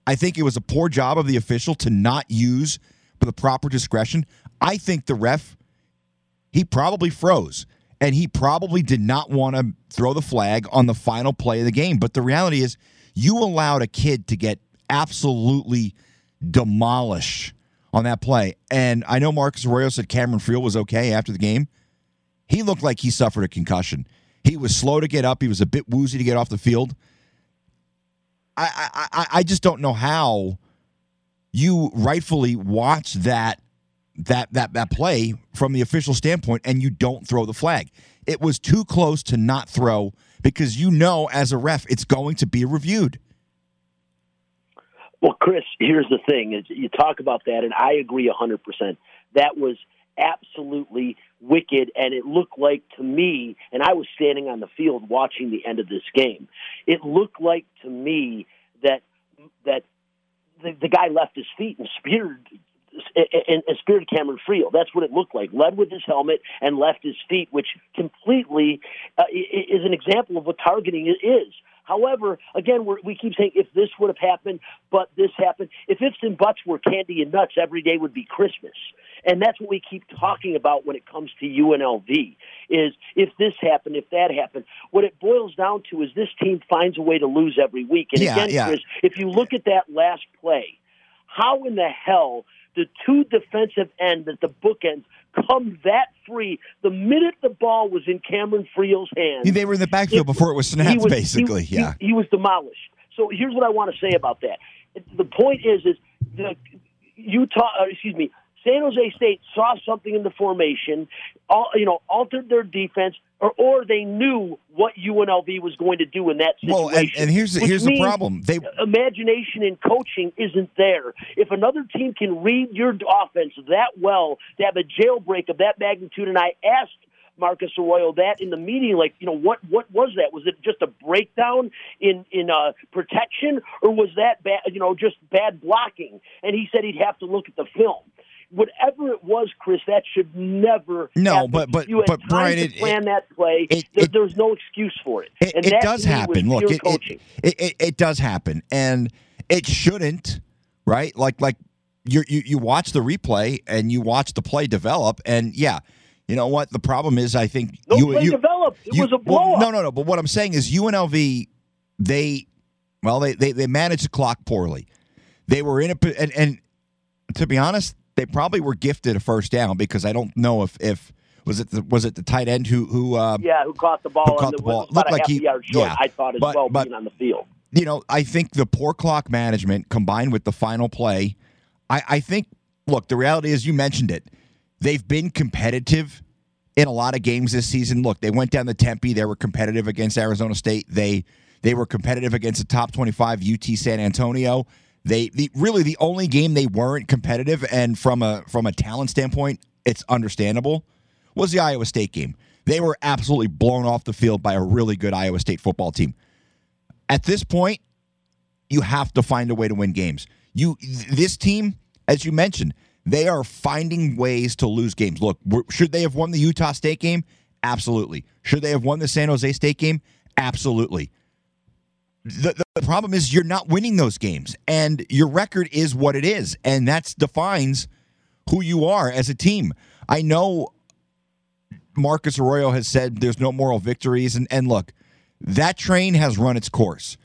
I think it was a poor job of the official to not use the proper discretion. I think the ref, he probably froze and he probably did not want to throw the flag on the final play of the game. But the reality is, you allowed a kid to get absolutely demolished on that play. And I know Marcus Arroyo said Cameron Friel was okay after the game. He looked like he suffered a concussion. He was slow to get up. He was a bit woozy to get off the field. I I, I just don't know how you rightfully watch that that that that play from the official standpoint and you don't throw the flag. It was too close to not throw because you know as a ref it's going to be reviewed. Well, Chris, here's the thing: you talk about that, and I agree hundred percent. That was absolutely wicked, and it looked like to me, and I was standing on the field watching the end of this game. It looked like to me that that the, the guy left his feet and speared and, and speared Cameron Friel. That's what it looked like. Led with his helmet and left his feet, which completely uh, is an example of what targeting is. However, again, we're, we keep saying if this would have happened, but this happened. If ifs and buts were candy and nuts, every day would be Christmas. And that's what we keep talking about when it comes to UNLV is if this happened, if that happened. What it boils down to is this team finds a way to lose every week. And Yeah, again, yeah. Chris, if you look at that last play, how in the hell the two defensive ends at the bookends come that free the minute the ball was in Cameron Friel's hands? They were in the backfield It- before it was snapped, was- basically. he- yeah. he, he was demolished. So here's what I want to say about that. The point is, is the Utah, uh, excuse me, San Jose State saw something in the formation, all, you know, altered their defense, or or they knew what UNLV was going to do in that situation. Well, and, and here's here's the problem. They imagination in coaching isn't there. If another team can read your offense that well to have a jailbreak of that magnitude, and I asked Marcus Arroyo that in the meeting, like you know, what what was that? Was it just a breakdown in in uh, protection, or was that bad? You know, just bad blocking? And he said he'd have to look at the film. Whatever it was, Chris, that should never. No, happen. but- but- you had but, time Brian, to it- plan that play. it- it- there's no excuse for it. It, and it does to me was happen. Look, it, it, it, it does happen, and it shouldn't, right? Like like you you you watch the replay and you watch the play develop, and yeah, you know what the problem is. I think no you, play you, developed. It you- was a well, no, no, no. But what I'm saying is UNLV, they well they they, they managed the clock poorly. They were in a and and to be honest, they probably were gifted a first down because I don't know if if was it the, was it the tight end who who uh, Yeah, who caught the ball? Who caught the the ball. Looked like he- short. yeah. I thought as But- well but- being on the field. you know, I think the poor clock management combined with the final play, I, I think, look, the reality is you mentioned it. They've been competitive in a lot of games this season. Look, they went down to Tempe. They were competitive against Arizona State. They they were competitive against the top 25 UT San Antonio. They the, really the only game they weren't competitive and from a from a talent standpoint, it's understandable, was the Iowa State game. They were absolutely blown off the field by a really good Iowa State football team. At this point, you have to find a way to win games. You this team, as you mentioned, they are finding ways to lose games. Look, should they have won the Utah State game? Absolutely. Should they have won the San Jose State game? Absolutely. The, the problem is you're not winning those games, and your record is what it is, and that defines who you are as a team. I know Marcus Arroyo has said there's no moral victories, and, and look, that train has run its course.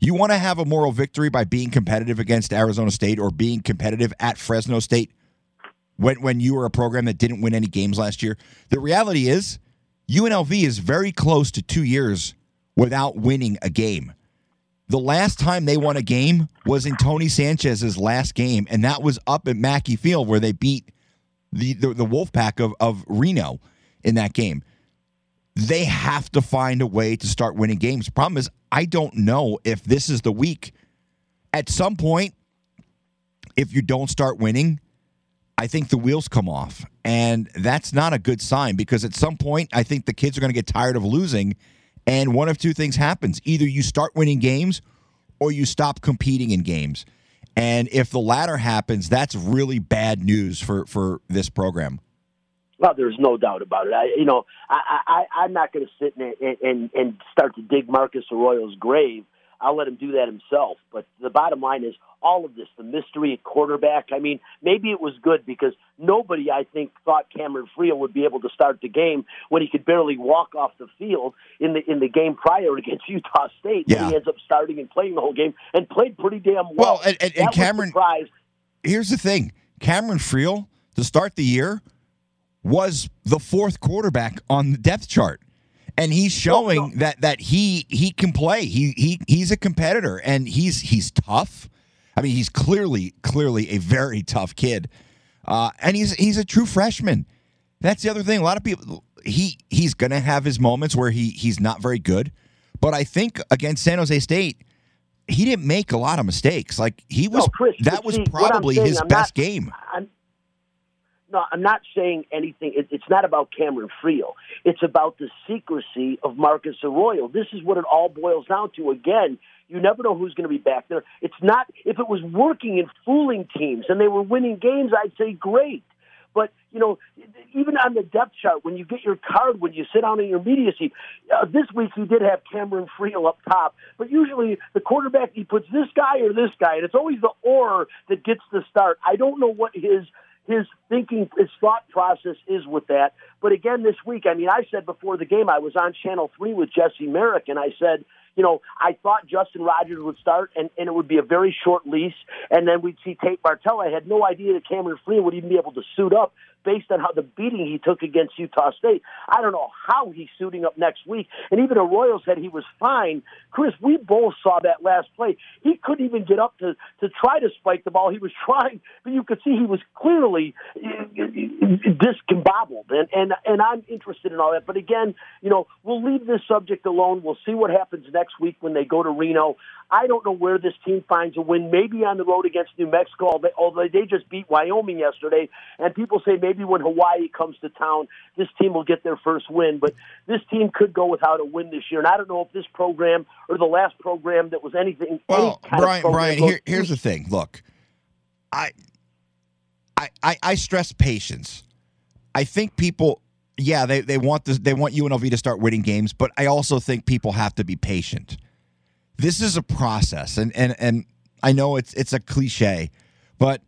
You want to have a moral victory by being competitive against Arizona State or being competitive at Fresno State when when you were a program that didn't win any games last year. The reality is UNLV is very close to 2 years without winning a game. The last time they won a game was in Tony Sanchez's last game, and that was up at Mackay Field where they beat the the, the Wolfpack of, of Reno in that game. They have to find a way to start winning games. Problem is, I don't know if this is the week. At some point, if you don't start winning, I think the wheels come off. And that's not a good sign because at some point, I think the kids are going to get tired of losing. And one of two things happens either you start winning games or you stop competing in games. And if the latter happens, that's really bad news for, for this program. Well, there's no doubt about it. I, you know, I, I, I'm not going to sit and, and and start to dig Marcus Arroyo's grave I'll let him do that himself. But the bottom line is all of this, the mystery at quarterback. I mean, maybe it was good because nobody, I think, thought Cameron Friel would be able to start the game when he could barely walk off the field in the in the game prior against Utah State. Yeah. And he ends up starting and playing the whole game and played pretty damn well. Well, and, and, and Cameron. Here's the thing: Cameron Friel to start the year was the fourth quarterback on the depth chart and he's showing no, no. that that he he can play. He he he's a competitor, and he's he's tough. I mean, he's clearly clearly a very tough kid, uh, and he's he's a true freshman. That's the other thing. A lot of people he he's going to have his moments where he he's not very good, but I think against San Jose State, he didn't make a lot of mistakes. Like he was no, Chris, that was see, probably saying, his I'm best not, game. I'm, no, I'm not saying anything. It, it's not about Cameron Friel. It's about the secrecy of Marcus Arroyo. This is what it all boils down to. Again, you never know who's going to be back there. It's not if it was working and fooling teams and they were winning games, I'd say great. But you know, even on the depth chart, when you get your card, when you sit down in your media seat, uh, this week he did have Cameron Friel up top, but usually the quarterback he puts this guy or this guy, and it's always the or that gets the start. I don't know what his his thinking, his thought process is with that. But again, this week, I mean, I said before the game, I was on Channel 3 with Jesse Merrick, and I said, you know, I thought Justin Rogers would start and, and it would be a very short lease, and then we'd see Tate Martell. I had no idea that Cameron Friel would even be able to suit up based on how the beating he took against Utah State. I don't know how he's suiting up next week. And even Arroyo said he was fine. Chris, we both saw that last play. He couldn't even get up to, to try to spike the ball. He was trying, but you could see he was clearly discombobbled. And, and, and I'm interested in all that. But again, you know, we'll leave this subject alone. We'll see what happens next week when they go to Reno. I don't know where this team finds a win. Maybe on the road against New Mexico, although they just beat Wyoming yesterday. And people say maybe when Hawaii comes to town, this team will get their first win. But this team could go without a win this year. And I don't know if this program or the last program that was anything. Well, any Brian, Brian, here, here's the thing. Look, I, I, I, I stress patience. I think people yeah, they, they want this, they want UNLV to start winning games, but I also think people have to be patient this is a process, and and and I know it's it's a cliche, but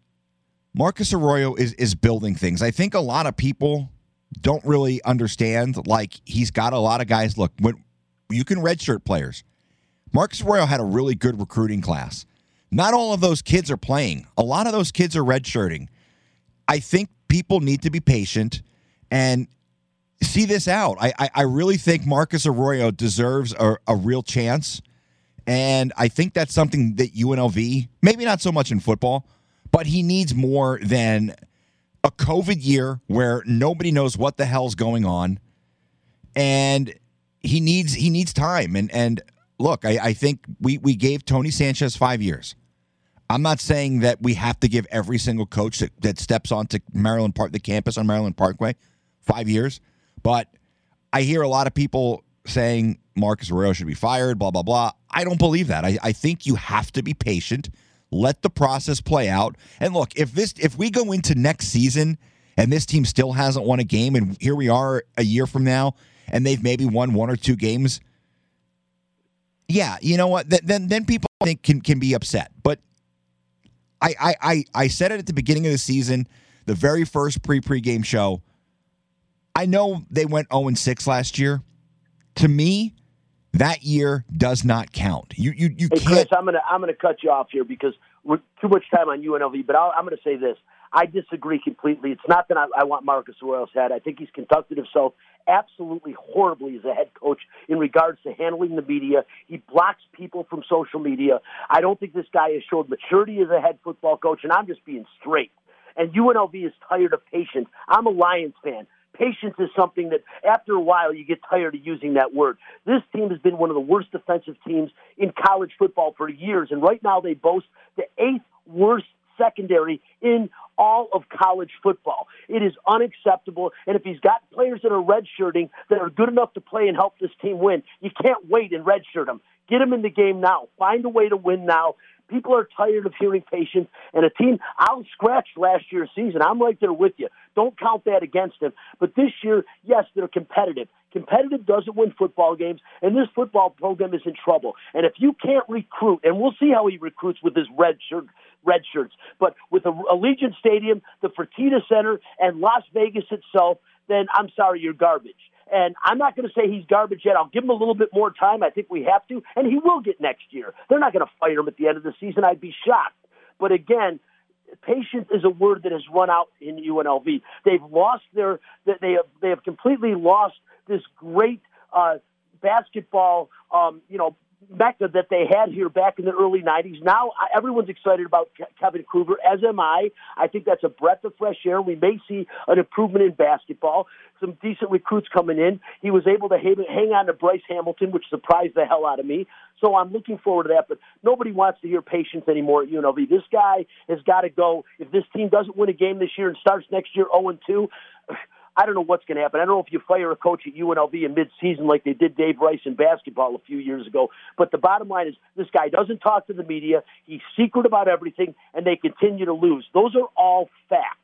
Marcus Arroyo is is building things. I think a lot of people don't really understand. Like he's got a lot of guys. Look, when you can redshirt players. Marcus Arroyo had a really good recruiting class. Not all of those kids are playing. A lot of those kids are redshirting. I think people need to be patient and see this out. I, I, I really think Marcus Arroyo deserves a, a real chance and I think that's something that UNLV, maybe not so much in football, but he needs more than a COVID year where nobody knows what the hell's going on. And he needs he needs time. And and look, I, I think we, we gave Tony Sanchez five years. I'm not saying that we have to give every single coach that, that steps onto Maryland Park, the campus on Maryland Parkway, five years. But I hear a lot of people saying Marcus Arroyo should be fired, blah, blah, blah. I don't believe that. I, I think you have to be patient, let the process play out. And look, if this if we go into next season and this team still hasn't won a game, and here we are a year from now, and they've maybe won one or two games, yeah, you know what? Then then people think can can be upset. But I I I, I said it at the beginning of the season, the very first pre pregame show. I know they went 0 6 last year. To me, that year does not count. You you you hey, can't. Chris, I'm gonna I'm gonna cut you off here because we're too much time on UNLV. But i am gonna say this: I disagree completely. It's not that I, I want Marcus Arroyo's head. I think he's conducted himself absolutely horribly as a head coach in regards to handling the media. He blocks people from social media. I don't think this guy has showed maturity as a head football coach, and I'm just being straight. And UNLV is tired of patience. I'm a Lions fan. Patience is something that after a while you get tired of using that word. This team has been one of the worst defensive teams in college football for years, and right now they boast the eighth worst secondary in all of college football. It is unacceptable. And if he's got players that are redshirting that are good enough to play and help this team win, you can't wait and redshirt them. Get them in the game now. Find a way to win now. People are tired of hearing patience. And a team, I'll scratch last year's season. I'm right there with you. Don't count that against them. But this year, yes, they're competitive. Competitive doesn't win football games, and this football program is in trouble. And if you can't recruit, and we'll see how he recruits with his red shirt, red shirts, but with a Allegiant Stadium, the Fertitta Center, and Las Vegas itself, then I'm sorry, you're garbage. And I'm not going to say he's garbage yet. I'll give him a little bit more time. I think we have to, and he will get next year. They're not going to fire him at the end of the season. I'd be shocked. But again, patience is a word that has run out in UNLV. They've lost their they have they have completely lost this great uh, basketball um, you know mecca that they had here back in the early 90s. Now everyone's excited about Kevin Kruger, as am I. I think that's a breath of fresh air. We may see an improvement in basketball. Some decent recruits coming in. He was able to hang on to Bryce Hamilton, which surprised the hell out of me. So I'm looking forward to that. But nobody wants to hear patience anymore at UNLV. This guy has got to go. If this team doesn't win a game this year and starts next year 0 2, I don't know what's going to happen. I don't know if you fire a coach at UNLV in midseason like they did Dave Rice in basketball a few years ago. But the bottom line is this guy doesn't talk to the media. He's secret about everything, and they continue to lose. Those are all facts.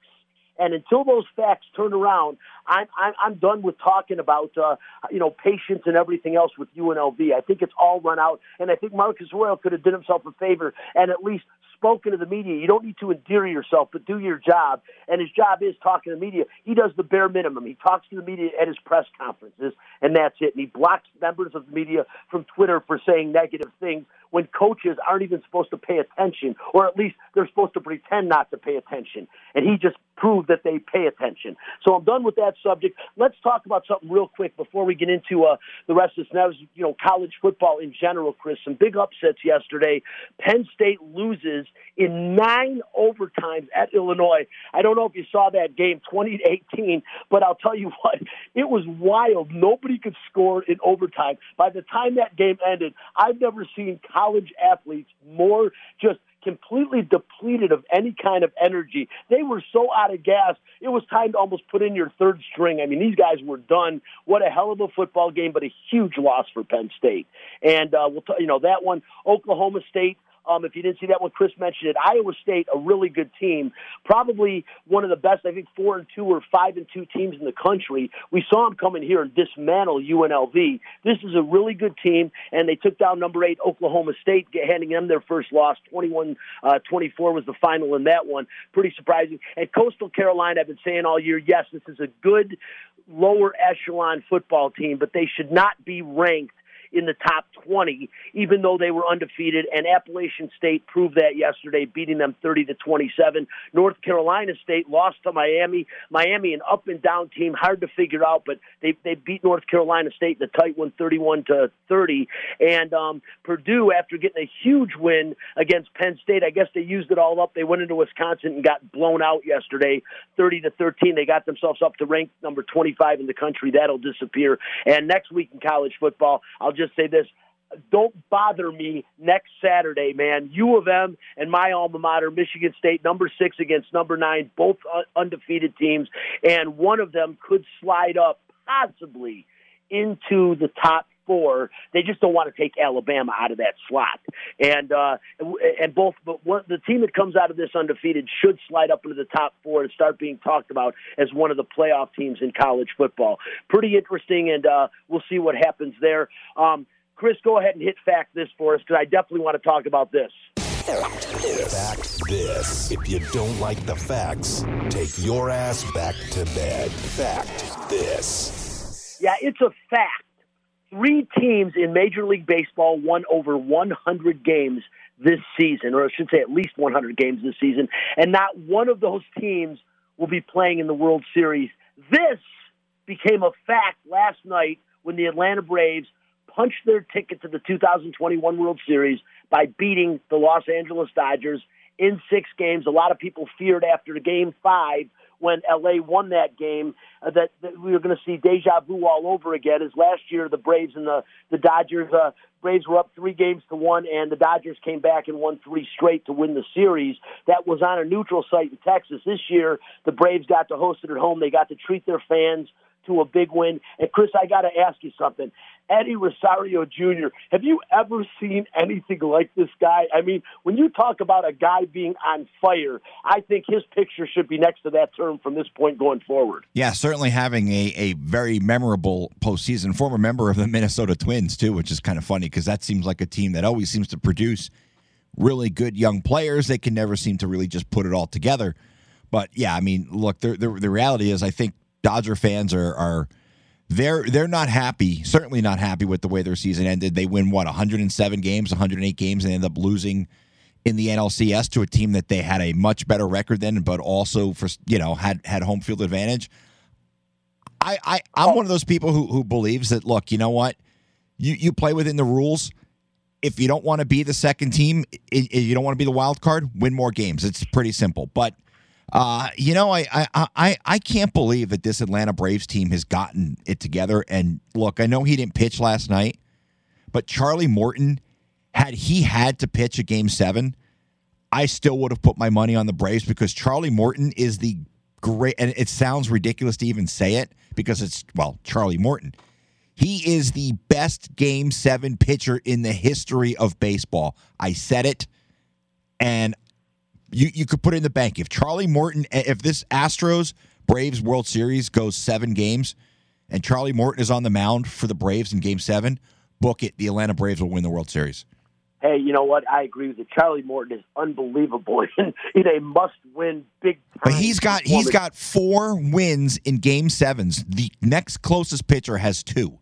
And until those facts turn around, I'm I'm, I'm done with talking about uh, you know patience and everything else with UNLV. I think it's all run out, and I think Marcus Arroyo could have done himself a favor and at least spoken to the media. You don't need to endear yourself, but do your job. And his job is talking to the media. He does the bare minimum. He talks to the media at his press conferences, and that's it. And he blocks members of the media from Twitter for saying negative things when coaches aren't even supposed to pay attention, or at least they're supposed to pretend not to pay attention. And he just proved that they pay attention. So I'm done with that subject. Let's talk about something real quick before we get into uh, the rest of this. Was, you know, college football in general, Chris. Some big upsets yesterday. Penn State loses in nine overtimes at Illinois. I don't know if you saw that game, 20 to 18, but I'll tell you what, it was wild. Nobody could score in overtime. By the time that game ended, I've never seen college athletes more just completely depleted of any kind of energy. They were so out of gas. It was time to almost put in your third string. I mean, these guys were done. What a hell of a football game, but a huge loss for Penn State. And uh, we'll, t- you know, that one, Oklahoma State um, if you didn't see that one, Chris mentioned it. Iowa State, a really good team, probably one of the best. I think four and two or five and two teams in the country. We saw them come in here and dismantle UNLV. This is a really good team, and they took down number eight Oklahoma State, handing them their first loss. 21 uh, 24 was the final in that one. Pretty surprising. And Coastal Carolina, I've been saying all year, yes, this is a good lower echelon football team, but they should not be ranked in the top 20, even though they were undefeated. And Appalachian State proved that yesterday, beating them 30 to 27. North Carolina State lost to Miami. Miami, an up and down team, hard to figure out, but they they beat North Carolina State in a tight one, 31 to 30. And um, Purdue, after getting a huge win against Penn State, I guess they used it all up. They went into Wisconsin and got blown out yesterday, 30 to 13. They got themselves up to rank number 25 in the country. That'll disappear. And next week in college football, I'll just say this. don't bother me next Saturday, man. U of M and my alma mater, Michigan State, number six against number nine, both undefeated teams, and one of them could slide up possibly into the top four. They just don't want to take Alabama out of that slot. And uh, and both, but one, the team that comes out of this undefeated should slide up into the top four and start being talked about as one of the playoff teams in college football. Pretty interesting, and uh, we'll see what happens there. Um, Chris, go ahead and hit fact this for us because I definitely want to talk about this. Fact this. If you don't like the facts, take your ass back to bed. Fact this. Yeah, it's a fact. Three teams in Major League Baseball won over 100 games this season, or I should say at least 100 games this season, and not one of those teams will be playing in the World Series. This became a fact last night when the Atlanta Braves punched their ticket to the 2021 World Series by beating the Los Angeles Dodgers in six games. A lot of people feared after game five when LA won that game uh, that, that we were going to see deja vu all over again. As last year, the Braves and the the Dodgers, uh, Braves were up three games to one, and the Dodgers came back and won three straight to win the series. That was on a neutral site in Texas. This year, the Braves got to host it at home. They got to treat their fans to a big win. And Chris, I got to ask you something. Eddie Rosario Jr. Have you ever seen anything like this guy? I mean, when you talk about a guy being on fire, I think his picture should be next to that term from this point going forward. Yeah, certainly having a, a very memorable postseason. Former member of the Minnesota Twins, too, which is kind of funny because that seems like a team that always seems to produce really good young players. They can never seem to really just put it all together. But yeah, I mean, look, the, the, the reality is, I think Dodger fans are are they're they're not happy. Certainly not happy with the way their season ended. They win what 107 games, 108 games, and end up losing in the NLCS to a team that they had a much better record than, but also for you know had had home field advantage. I, I I'm one of those people who who believes that look, you know what, you you play within the rules. If you don't want to be the second team, you don't want to be the wild card. Win more games. It's pretty simple, but uh, you know, I, I I I can't believe that this Atlanta Braves team has gotten it together. And look, I know he didn't pitch last night, but Charlie Morton, had he had to pitch a game seven, I still would have put my money on the Braves because Charlie Morton is the great. And it sounds ridiculous to even say it because it's well, Charlie Morton. He is the best game seven pitcher in the history of baseball. I said it, and you you could put it in the bank. If Charlie Morton, eh, if this Astros Braves World Series goes seven games, and Charlie Morton is on the mound for the Braves in Game Seven, book it. The Atlanta Braves will win the World Series. Hey, you know what? I agree with you. Charlie Morton is unbelievable in, in a must-win big. But he's got he's got four wins in Game Sevens. The next closest pitcher has two.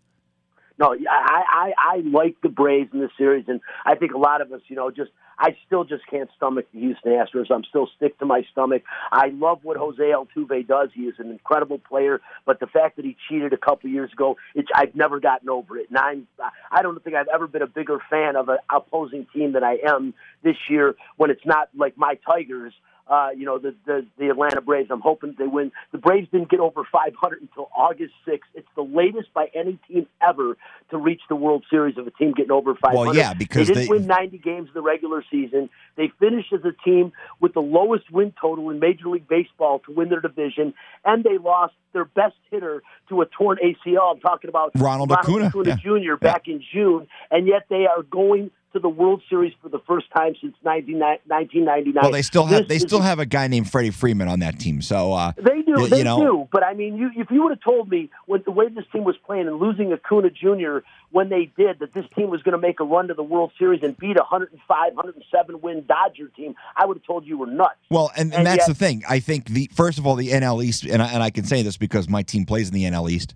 No, I, I I like the Braves in this series, and I think a lot of us, you know, just I still just can't stomach the Houston Astros. I'm still stick to my stomach. I love what Jose Altuve does. He is an incredible player, but the fact that he cheated a couple years ago, it's, I've never gotten over it. And I'm, I don't think I've ever been a bigger fan of an opposing team than I am this year when it's not like my Tigers uh, you know, the, the, the Atlanta Braves. I'm hoping they win. The Braves didn't get over 500 until August 6th. It's the latest by any team ever to reach the World Series of a team getting over 500. Well, yeah, because they didn't they... win 90 games in the regular season. They finished as a team with the lowest win total in Major League Baseball to win their division, and they lost their best hitter to a torn ACL. I'm talking about Ronald, Ronald Acuna, Acuna yeah. Jr. back yeah. in June, and yet they are going to the World Series for the first time since 1999. Well, they still have they still have a guy named Freddie Freeman on that team. So uh, they do, you, they you know, do. But I mean, you, if you would have told me with the way this team was playing and losing Acuna Jr. when they did that this team was going to make a run to the World Series and beat a 105, 107 win Dodger team, I would have told you were nuts. Well, and, and, and that's yet, the thing. I think the first of all, the NL East, and I, and I can say this because my team plays in the NL East,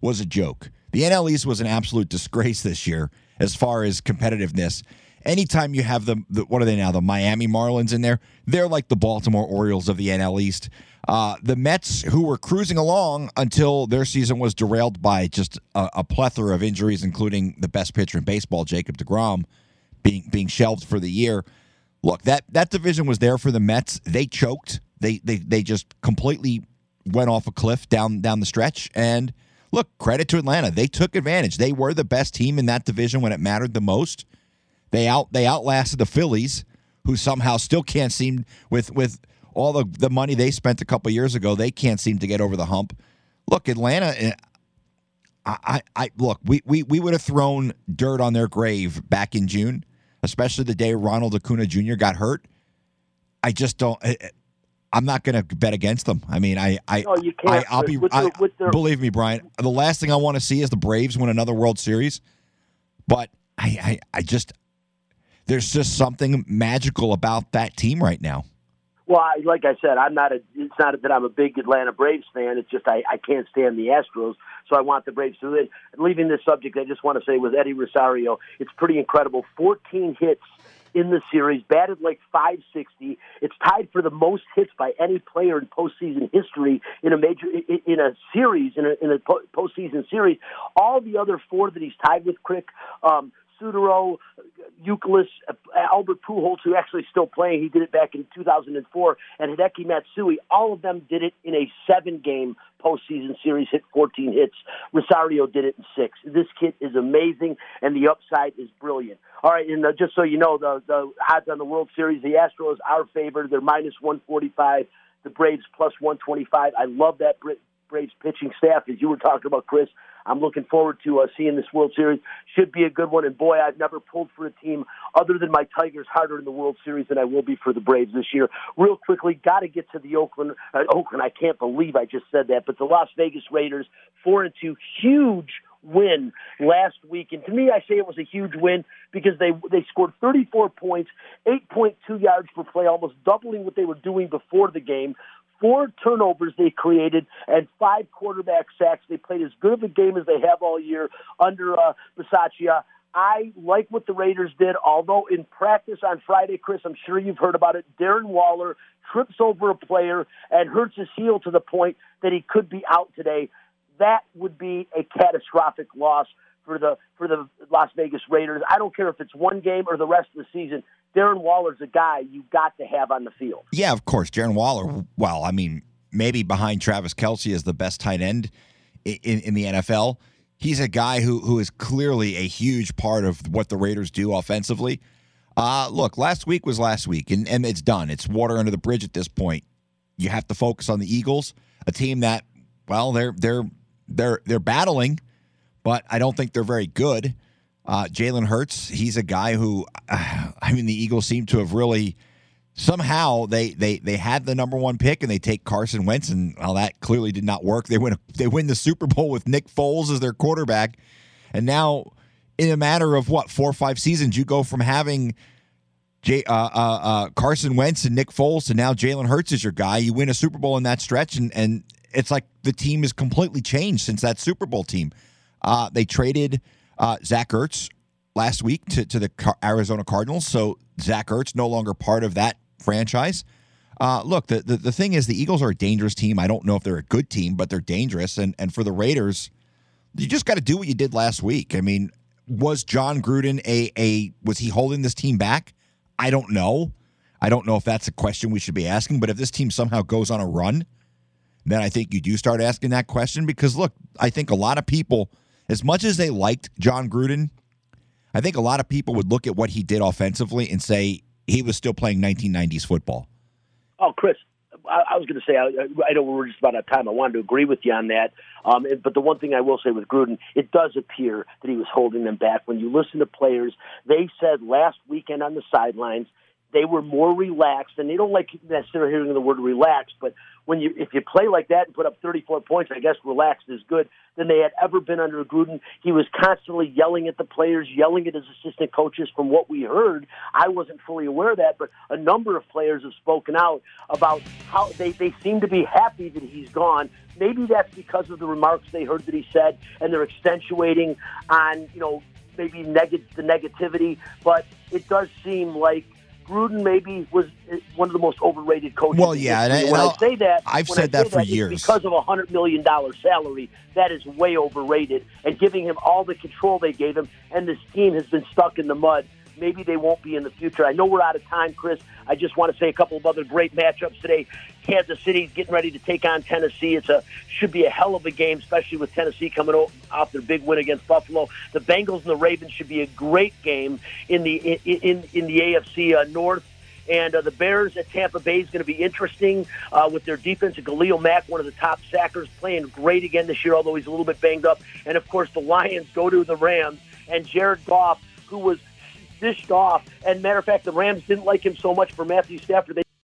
was a joke. The NL East was an absolute disgrace this year as far as competitiveness. Anytime you have the, the, what are they now the Miami Marlins in there they're like the Baltimore Orioles of the NL East. Uh, the Mets who were cruising along until their season was derailed by just a, a, plethora of injuries including the best pitcher in baseball Jacob DeGrom being being shelved for the year. Look that that division was there for the Mets. They choked. They they they just completely went off a cliff down down the stretch. And look, credit to Atlanta. They took advantage. They were the best team in that division when it mattered the most. They out they outlasted the Phillies, who somehow still can't seem with with all the the money they spent a couple years ago. They can't seem to get over the hump. Look, Atlanta. Eh, I, I, I look. We, we we would have thrown dirt on their grave back in June, especially the day Ronald Acuna Jr. got hurt. I just don't. Eh, eh, I'm not going to bet against them. I mean, I, I, no, you can't. I, will be. With I, their, with their, believe me, Brian. The last thing I want to see is the Braves win another World Series. But I, I, I just, there's just something magical about that team right now. Well, I, like I said, I'm not a. It's not that I'm a big Atlanta Braves fan. It's just I, I can't stand the Astros, so I want the Braves to win. Leaving this subject, I just want to say with Eddie Rosario, it's pretty incredible. 14 hits in the series, batted like 560. It's tied for the most hits by any player in postseason history in a major in a series in a, in a postseason series. All the other four that he's tied with, Crick. Um, Scutaro, Youkilis, Albert Pujols, who actually still playing. He did it back in 2004, and Hideki Matsui. All of them did it in a seven-game postseason series, hit 14 hits. Rosario did it in six. This kid is amazing, and the upside is brilliant. All right, and uh, just so you know, the the odds on the World Series, the Astros are favored. They're minus 145. The Braves plus 125. I love that Braves pitching staff, as you were talking about, Chris. I'm looking forward to uh, seeing this World Series. Should be a good one. And boy, I've never pulled for a team other than my Tigers harder in the World Series than I will be for the Braves this year. Real quickly, got to get to the Oakland. Uh, Oakland, I can't believe I just said that, but the Las Vegas Raiders, four and two, huge win last week. And to me, I say it was a huge win because they they scored 34 points, 8.2 yards per play, almost doubling what they were doing before the game four turnovers they created and five quarterback sacks. They played as good of a game as they have all year under uh, Bisaccia. I like what the Raiders did, although in practice on Friday, Chris, I'm sure you've heard about it. Darren Waller trips over a player and hurts his heel to the point that he could be out today. That would be a catastrophic loss for the for the Las Vegas Raiders. I don't care if it's one game or the rest of the season. Darren Waller's a guy you got to have on the field. Yeah, of course. Darren Waller, well, I mean, maybe behind Travis Kelce is the best tight end in, in the NFL. He's a guy who who is clearly a huge part of what the Raiders do offensively. Uh, look, last week was last week, and, and it's done. It's water under the bridge at this point. You have to focus on the Eagles, a team that, well, they're they're they're they're battling, but I don't think they're very good. Uh, Jalen Hurts, he's a guy who, uh, I mean, the Eagles seem to have really somehow they they they had the number one pick and they take Carson Wentz and well that clearly did not work. They win they win the Super Bowl with Nick Foles as their quarterback, and now in a matter of what four or five seasons you go from having. Uh, uh, uh, Carson Wentz and Nick Foles to now Jalen Hurts is your guy. You win a Super Bowl in that stretch, and, and it's like the team has completely changed since that Super Bowl team. Uh, they traded uh, Zach Ertz last week to, to the Arizona Cardinals. So Zach Ertz no longer part of that franchise. Uh, look, the, the, the thing is, the Eagles are a dangerous team. I don't know if they're a good team, but they're dangerous. And and for the Raiders, you just got to do what you did last week. I mean, was Jon Gruden a a was he holding this team back? I don't know. I don't know if that's a question we should be asking. But if this team somehow goes on a run, then I think you do start asking that question because look, I think a lot of people as much as they liked Jon Gruden, I think a lot of people would look at what he did offensively and say he was still playing 1990s football. Oh, Chris, I, I was going to say, I, I know we're just about out of time. I wanted to agree with you on that. Um, but the one thing I will say with Gruden, it does appear that he was holding them back. When you listen to players, they said last weekend on the sidelines they were more relaxed, and they don't like necessarily hearing the word relaxed, but when you if you play like that and put up 34 points, I guess relaxed is good than they had ever been under Gruden. He was constantly yelling at the players, yelling at his assistant coaches. From what we heard, I wasn't fully aware of that, but a number of players have spoken out about how they they seem to be happy that he's gone. Maybe that's because of the remarks they heard that he said, and they're accentuating on you know maybe neg- the negativity, but it does seem like Gruden maybe was eh, one of the most overrated coaches. Well, yeah, and, and when I say that, I've said that for that, years. Because of a hundred million dollar salary, that is way overrated, and giving him all the control they gave him, and this team has been stuck in the mud maybe they won't be in the future. I know we're out of time, Chris. I just want to say a couple of other great matchups today. Kansas City's getting ready to take on Tennessee. It's a should be a hell of a game, especially with Tennessee coming off their big win against Buffalo. The Bengals and the Ravens should be a great game in the in in, in the AFC uh, North. And uh, the Bears at Tampa Bay is going to be interesting uh, with their defense. And Khalil Mack, one of the top sackers, playing great again this year, although he's a little bit banged up. And of course, the Lions go to the Rams. And Jared Goff, who was dished off. And matter of fact, the Rams didn't like him so much for Matthew Stafford. They